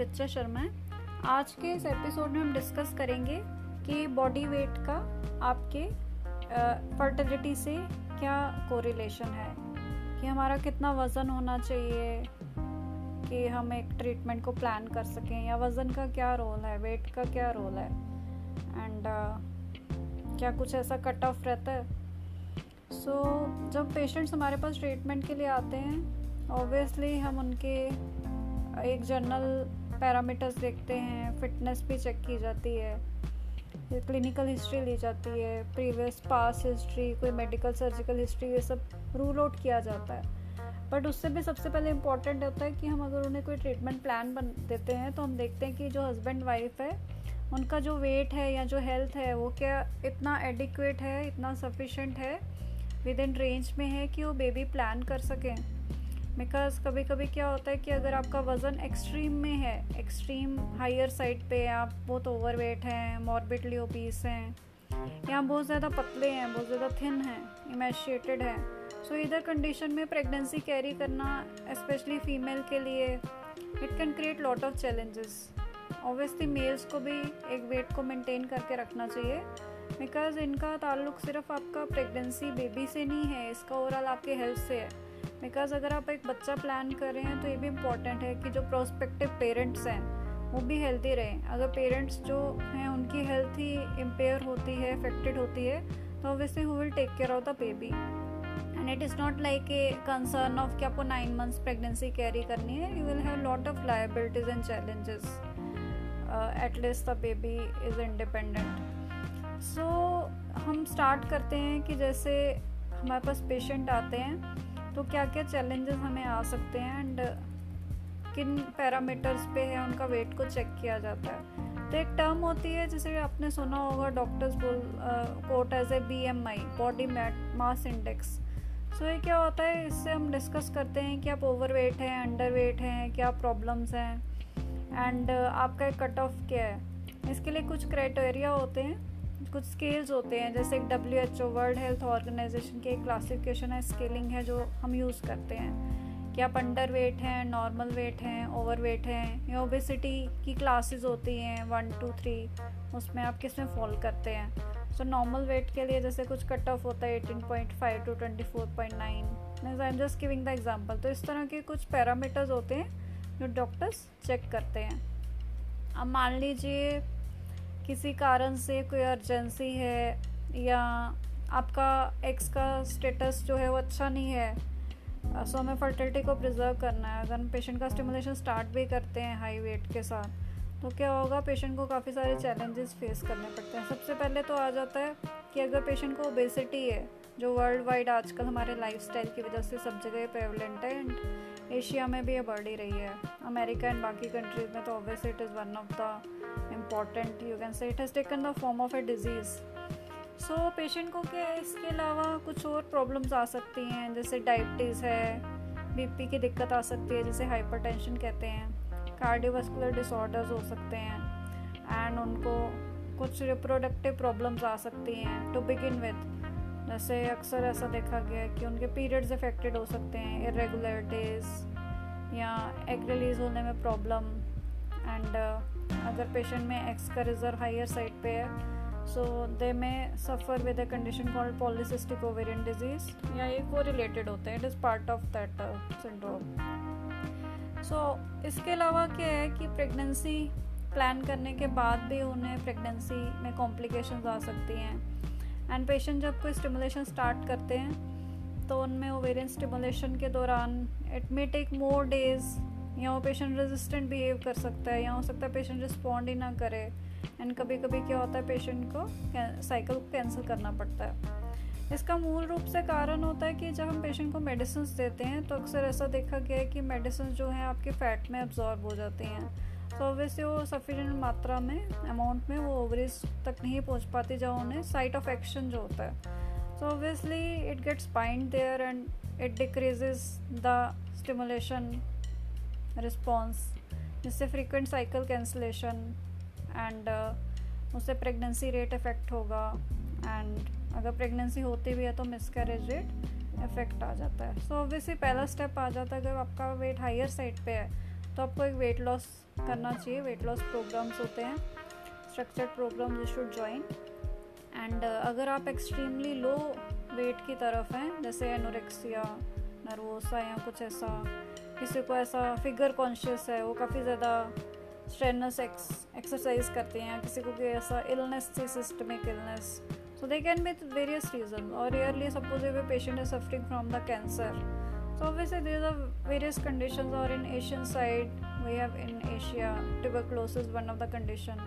रिचा शर्मा है। आज के इस एपिसोड में हम डिस्कस करेंगे कि बॉडी वेट का आपके फर्टिलिटी से क्या कोरिलेशन है? कि हमारा कितना वज़न होना चाहिए? कि हम एक ट्रीटमेंट को प्लान कर सकें? या वज़न का क्या रोल है? वेट का क्या रोल है? एंड uh, क्या कुछ ऐसा कट ऑफ़ रहता है? सो so, जब पेशेंट्स हमारे पास ट्रीटमेंट के लिए आते हैं ऑब्वियसली हम उनके एक जनरल पैरामीटर्स देखते हैं, फिटनेस भी चेक की जाती है, क्लिनिकल हिस्ट्री ली जाती है, प्रीवियस पास हिस्ट्री, कोई मेडिकल, सर्जिकल हिस्ट्री, ये सब रूल आउट किया जाता है। बट उससे भी सबसे पहले इंपॉर्टेंट होता है कि हम अगर उन्हें कोई ट्रीटमेंट प्लान बन, देते हैं तो हम देखते हैं कि जो हस्बैंड वाइफ है, उनका जो वेट है या जो हेल्थ है, वो क्या इतना एडिक्वेट है, इतना सफिशेंट है विद इन रेंज में है कि वो बेबी प्लान कर सकें। बिकॉज़ कभी कभी क्या होता है कि अगर आपका वज़न एक्सट्रीम में है एक्सट्रीम हायर साइड पे है, आप बहुत ओवरवेट हैं मॉर्बिडली ओबीस हैं, या बहुत ज़्यादा पतले हैं, बहुत ज़्यादा थिन हैं इमेशिएटेड हैं सो इधर कंडीशन में प्रेगनेंसी कैरी करना स्पेशली फीमेल के लिए it can create lot of challenges obviously males को भी एक वेट को मेंटेन करके रखना चाहिए बिकॉज़ इनका ताल्लुक सिर्फ़ आपका प्रेगनेंसी बेबी से नहीं है, इसका ओवरऑल आपके हेल्थ से है। बिकॉज़ अगर आप एक बच्चा प्लान कर रहे हैं तो ये भी इंपॉर्टेंट है कि जो प्रोस्पेक्टिव पेरेंट्स हैं, वो भी हेल्थी रहें। अगर पेरेंट्स जो हैं, उनकी हेल्थ ही इम्पेयर होती है अफेक्टेड होती है तो obviously who will take care of the baby and it is not like a concern of कि आपको नाइन मंथ्स प्रेगनेंसी कैरी करनी है। You will have lot of liabilities and challenges at least the baby is independent so हम start करते हैं कि जैसे हमारे पास पेशेंट आते हैं तो क्या क्या चैलेंजेस हमें आ सकते हैं एंड किन पैरामीटर्स पे है उनका वेट को चेक किया जाता है। तो एक टर्म होती है जिसे आपने सुना होगा डॉक्टर्स बोल quote as a B M I body mass index so ये क्या होता है, इससे हम डिस्कस करते हैं कि आप ओवर वेट हैं अंडर वेट हैं, क्या प्रॉब्लम्स हैं। एंड आपका कट ऑफ़ क्या है। इसके लिए कुछ क्राइटेरिया होते हैं। कुछ स्केल्स होते हैं, जैसे एक W H O world health organization की एक क्लासिफिकेशन है स्केलिंग है जो हम यूज़ करते हैं। कि आप अंडर वेट हैं नॉर्मल वेट हैं ओवर वेट हैं, या ओबेसिटी की क्लासेस होती हैं वन टू थ्री उसमें आप किसमें फॉल करते हैं? सो नॉर्मल वेट के लिए जैसे कुछ कट ऑफ़ होता है eighteen point five to twenty four point nine I am just giving the example तो इस तरह के कुछ पैरामीटर्स होते हैं जो डॉक्टर्स चेक करते हैं। अब मान लीजिए किसी कारण से कोई अर्जेंसी है या आपका एक्स का स्टेटस जो है वो अच्छा नहीं है सो हमें फर्टिलिटी को प्रिजर्व करना है। अगर हम पेशेंट का स्टिमुलेशन स्टार्ट भी करते हैं हाई वेट के साथ तो क्या होगा पेशेंट को काफ़ी सारे चैलेंजेस फेस करने पड़ते हैं। सबसे पहले तो आ जाता है कि अगर पेशेंट को ओबेसिटी है, जो वर्ल्ड वाइड आजकल हमारे लाइफस्टाइल की वजह से सब जगह प्रेवलेंट है एंड एशिया में भी ये बढ़ ही रही है। अमेरिका एंड बाकी कंट्रीज़ में तो obvious it is one of the important you can say it has taken the form of a disease so patient को क्या इसके अलावा कुछ और प्रॉब्लम्स आ सकती हैं, जैसे डायबिटीज़ है बीपी की दिक्कत आ सकती है, जिसे हाइपरटेंशन कहते हैं कार्डियोवास्कुलर डिसऑर्डर्स हो सकते हैं एंड उनको कुछ रिप्रोडक्टिव प्रॉब्लम्स आ सकती हैं टू बिगिन विथ जैसे अक्सर ऐसा देखा गया है कि उनके पीरियड्स अफेक्टेड हो सकते हैं इरेगुलरिटीज़ या एग रिलीज़ होने में प्रॉब्लम एंड uh, अगर पेशेंट में एक्स का रिज़र्व हायर साइड पे है सो दे में suffer with a condition called polycystic ovarian disease या ये को रिलेटेड होते हैं it is part of that syndrome so इसके अलावा क्या है कि प्रेगनेंसी प्लान करने के बाद भी उन्हें प्रेगनेंसी में कॉम्प्लिकेशंस आ सकती हैं। एंड पेशेंट जब कोई स्टिमुलेशन स्टार्ट करते हैं तो उनमें ओवेरियन स्टिमुलेशन के दौरान it may take more days या वो पेशेंट रेजिस्टेंट बिहेव कर सकता है, या हो सकता है पेशेंट रिस्पॉन्ड ही ना करे। एंड कभी कभी क्या होता है पेशेंट को साइकिल कैंसिल करना पड़ता है। इसका मूल रूप से कारण होता है कि जब हम पेशेंट को मेडिसिन देते हैं तो अक्सर ऐसा देखा गया है कि मेडिसिन जो है आपके फैट में अब्जॉर्ब हो जाती हैं। तो ऑब्वियसली वो सफिशेंट मात्रा में अमाउंट में वो ओवरीज तक नहीं पहुँच पाती जब उन्हें साइट ऑफ़ एक्शन जो होता है। So obviously it gets bind there and it decreases the stimulation response जिससे फ्रीक्वेंट साइकिल कैंसलेशन एंड उससे प्रेगनेंसी रेट इफ़ेक्ट होगा एंड अगर प्रेगनेंसी होती भी है तो मिसकैरेज रेट इफ़ेक्ट आ जाता है। सो so ऑब्वियसली पहला स्टेप आ जाता है अगर आपका वेट हायर साइड पे है। तो आपको एक वेट लॉस करना चाहिए। वेट लॉस प्रोग्राम्स होते हैं। Structured program you should join and अगर आप एक्सट्रीमली लो वेट की तरफ़ हैं, जैसे एनोरेक्सिया नर्वोसा या कुछ ऐसा, किसी को ऐसा फिगर कॉन्शियस है, वो काफ़ी ज़्यादा स्ट्रेनस एक्सरसाइज करते हैं, किसी को ऐसा इलनेस थी systemic illness so they can with various reason और rarely suppose a patient is suffering from the cancer so, obviously there are various conditions or in asian side, we have in asia, tuberculosis, one of the condition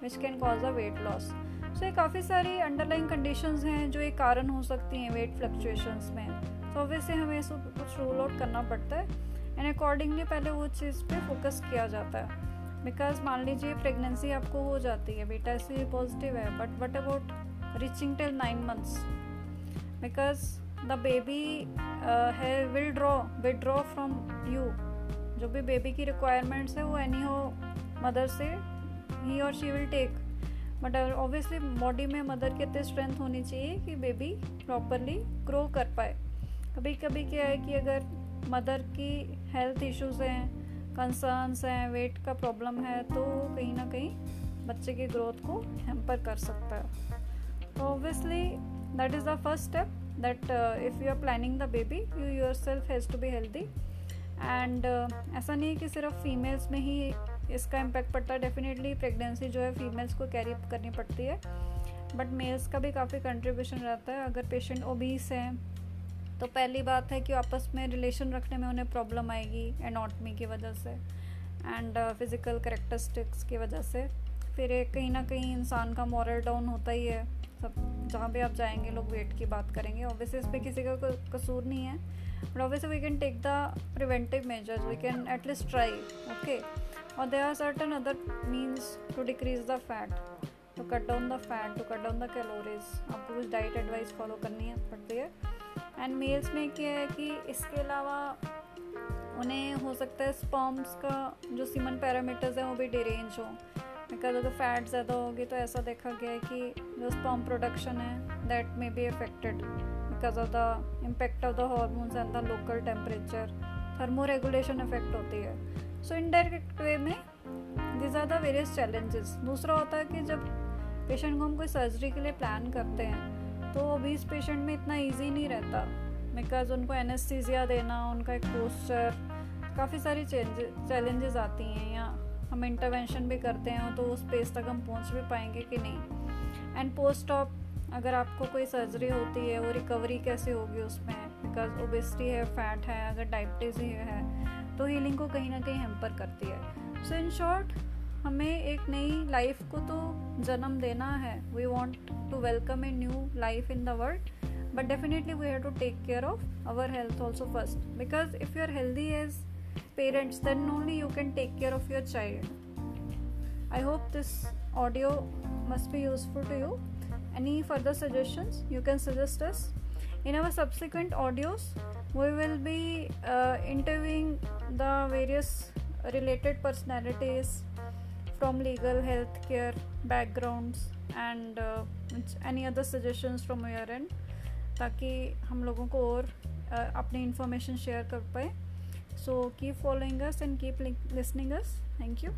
which can cause a weight loss. So ये काफ़ी सारी underline conditions हैं जो एक कारण हो सकती हैं वेट फ्लक्चुएशंस में। तो ऑब्वियसली हमें इसको कुछ रूल आउट करना पड़ता है। एंड अकॉर्डिंगली पहले वो चीज़ पे फोकस किया जाता है। बिकॉज़ मान लीजिए प्रेगनेंसी आपको हो जाती है बेटा ऐसे पॉजिटिव है but what about reaching till nine months because the baby है will draw will draw from you जो भी बेबी की रिक्वायरमेंट्स है, वो एनी हो मदर से ही और she will take but obviously body में मदर की इतनी स्ट्रेंथ होनी चाहिए कि बेबी प्रॉपरली ग्रो कर पाए. कभी कभी क्या है कि अगर मदर की हेल्थ इश्यूज़ हैं कंसर्न्स हैं वेट का प्रॉब्लम है तो कहीं ना कहीं बच्चे की ग्रोथ को हेम्पर कर सकता है. तो obviously that is the first step that if you are planning the baby you yourself has to be healthy and ऐसा नहीं है कि सिर्फ़ फीमेल्स में ही इसका इम्पैक्ट पड़ता है. डेफिनेटली प्रेगनेंसी जो है फीमेल्स को कैरी करनी पड़ती है. बट मेल्स का भी काफ़ी कंट्रीब्यूशन रहता है. अगर पेशेंट ओबीस हैं तो पहली बात है कि आपस में रिलेशन रखने में उन्हें प्रॉब्लम आएगी एनॉटमी की वजह से एंड फ़िज़िकल करेक्टरिस्टिक्स की वजह से. फिर एक कहीं ना कहीं इंसान का मॉरल डाउन होता ही है. सब जहाँ भी आप जाएँगे, लोग वेट की बात करेंगे। ऑब्वियसली इस पर किसी का कसूर नहीं है। But obviously we can take the preventive measures we can at least try okay और there are certain other means to decrease the fat to cut down the fat to cut down the calories आपको कुछ diet advice follow करनी है पड़ती है and mails में क्या है कि इसके अलावा उन्हें हो सकता है स्पॉम्स का जो सीमन पैरामीटर्स हैं, वो भी डिरेंज हो। बिकॉज़ अगर फैट ज़्यादा होगी तो ऐसा देखा गया है कि जो स्पॉम प्रोडक्शन है that may be affected because of the impact of the hormones and the local temperature thermoregulation effect होती है। सो इनडायरेक्ट वे में these are the various challenges दूसरा होता है कि जब पेशेंट को हम कोई सर्जरी के लिए प्लान करते हैं तो ओबीस पेशेंट में इतना ईजी नहीं रहता। बिकॉज़ उनको एनेस्थीजिया देना, उनका एक पोस्चर काफ़ी सारी चैलेंजेस आती हैं या हम इंटरवेंशन भी करते हैं तो उस पेस तक हम पहुँच भी पाएँगे कि नहीं? एंड पोस्ट ऑप अगर आपको कोई सर्जरी होती है, वो रिकवरी कैसे होगी उसमें? बिकॉज़ ओबेसिटी है फैट है, अगर डायबिटीज़ ही है तो हीलिंग को कहीं ना कहीं हेम्पर करती है। सो इन शॉर्ट हमें एक नई लाइफ को तो जन्म देना है। We want to welcome a new life in the world but definitely we have to take care of our health also first because if you are healthy as parents then only you can take care of your child I hope this audio must be useful to you any further suggestions you can suggest us in our subsequent audios we will be uh, interviewing the various related personalities from legal healthcare backgrounds and uh, any other suggestions from your end ताकि हम लोगों को और uh, अपनी information share कर पाए so keep following us and keep listening us. Thank you.